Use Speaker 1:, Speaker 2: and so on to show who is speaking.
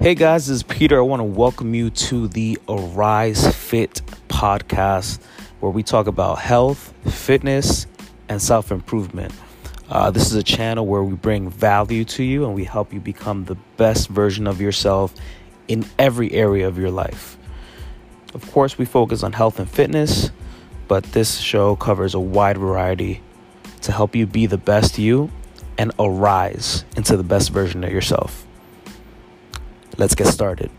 Speaker 1: Hey guys, this is Peter. I want to welcome you to the Arise Fit podcast, where we talk about health, fitness, and self improvement. Uh, this is a channel where we bring value to you and we help you become the best version of yourself in every area of your life. Of course, we focus on health and fitness, but this show covers a wide variety to help you be the best you and arise into the best version of yourself. Let's get started.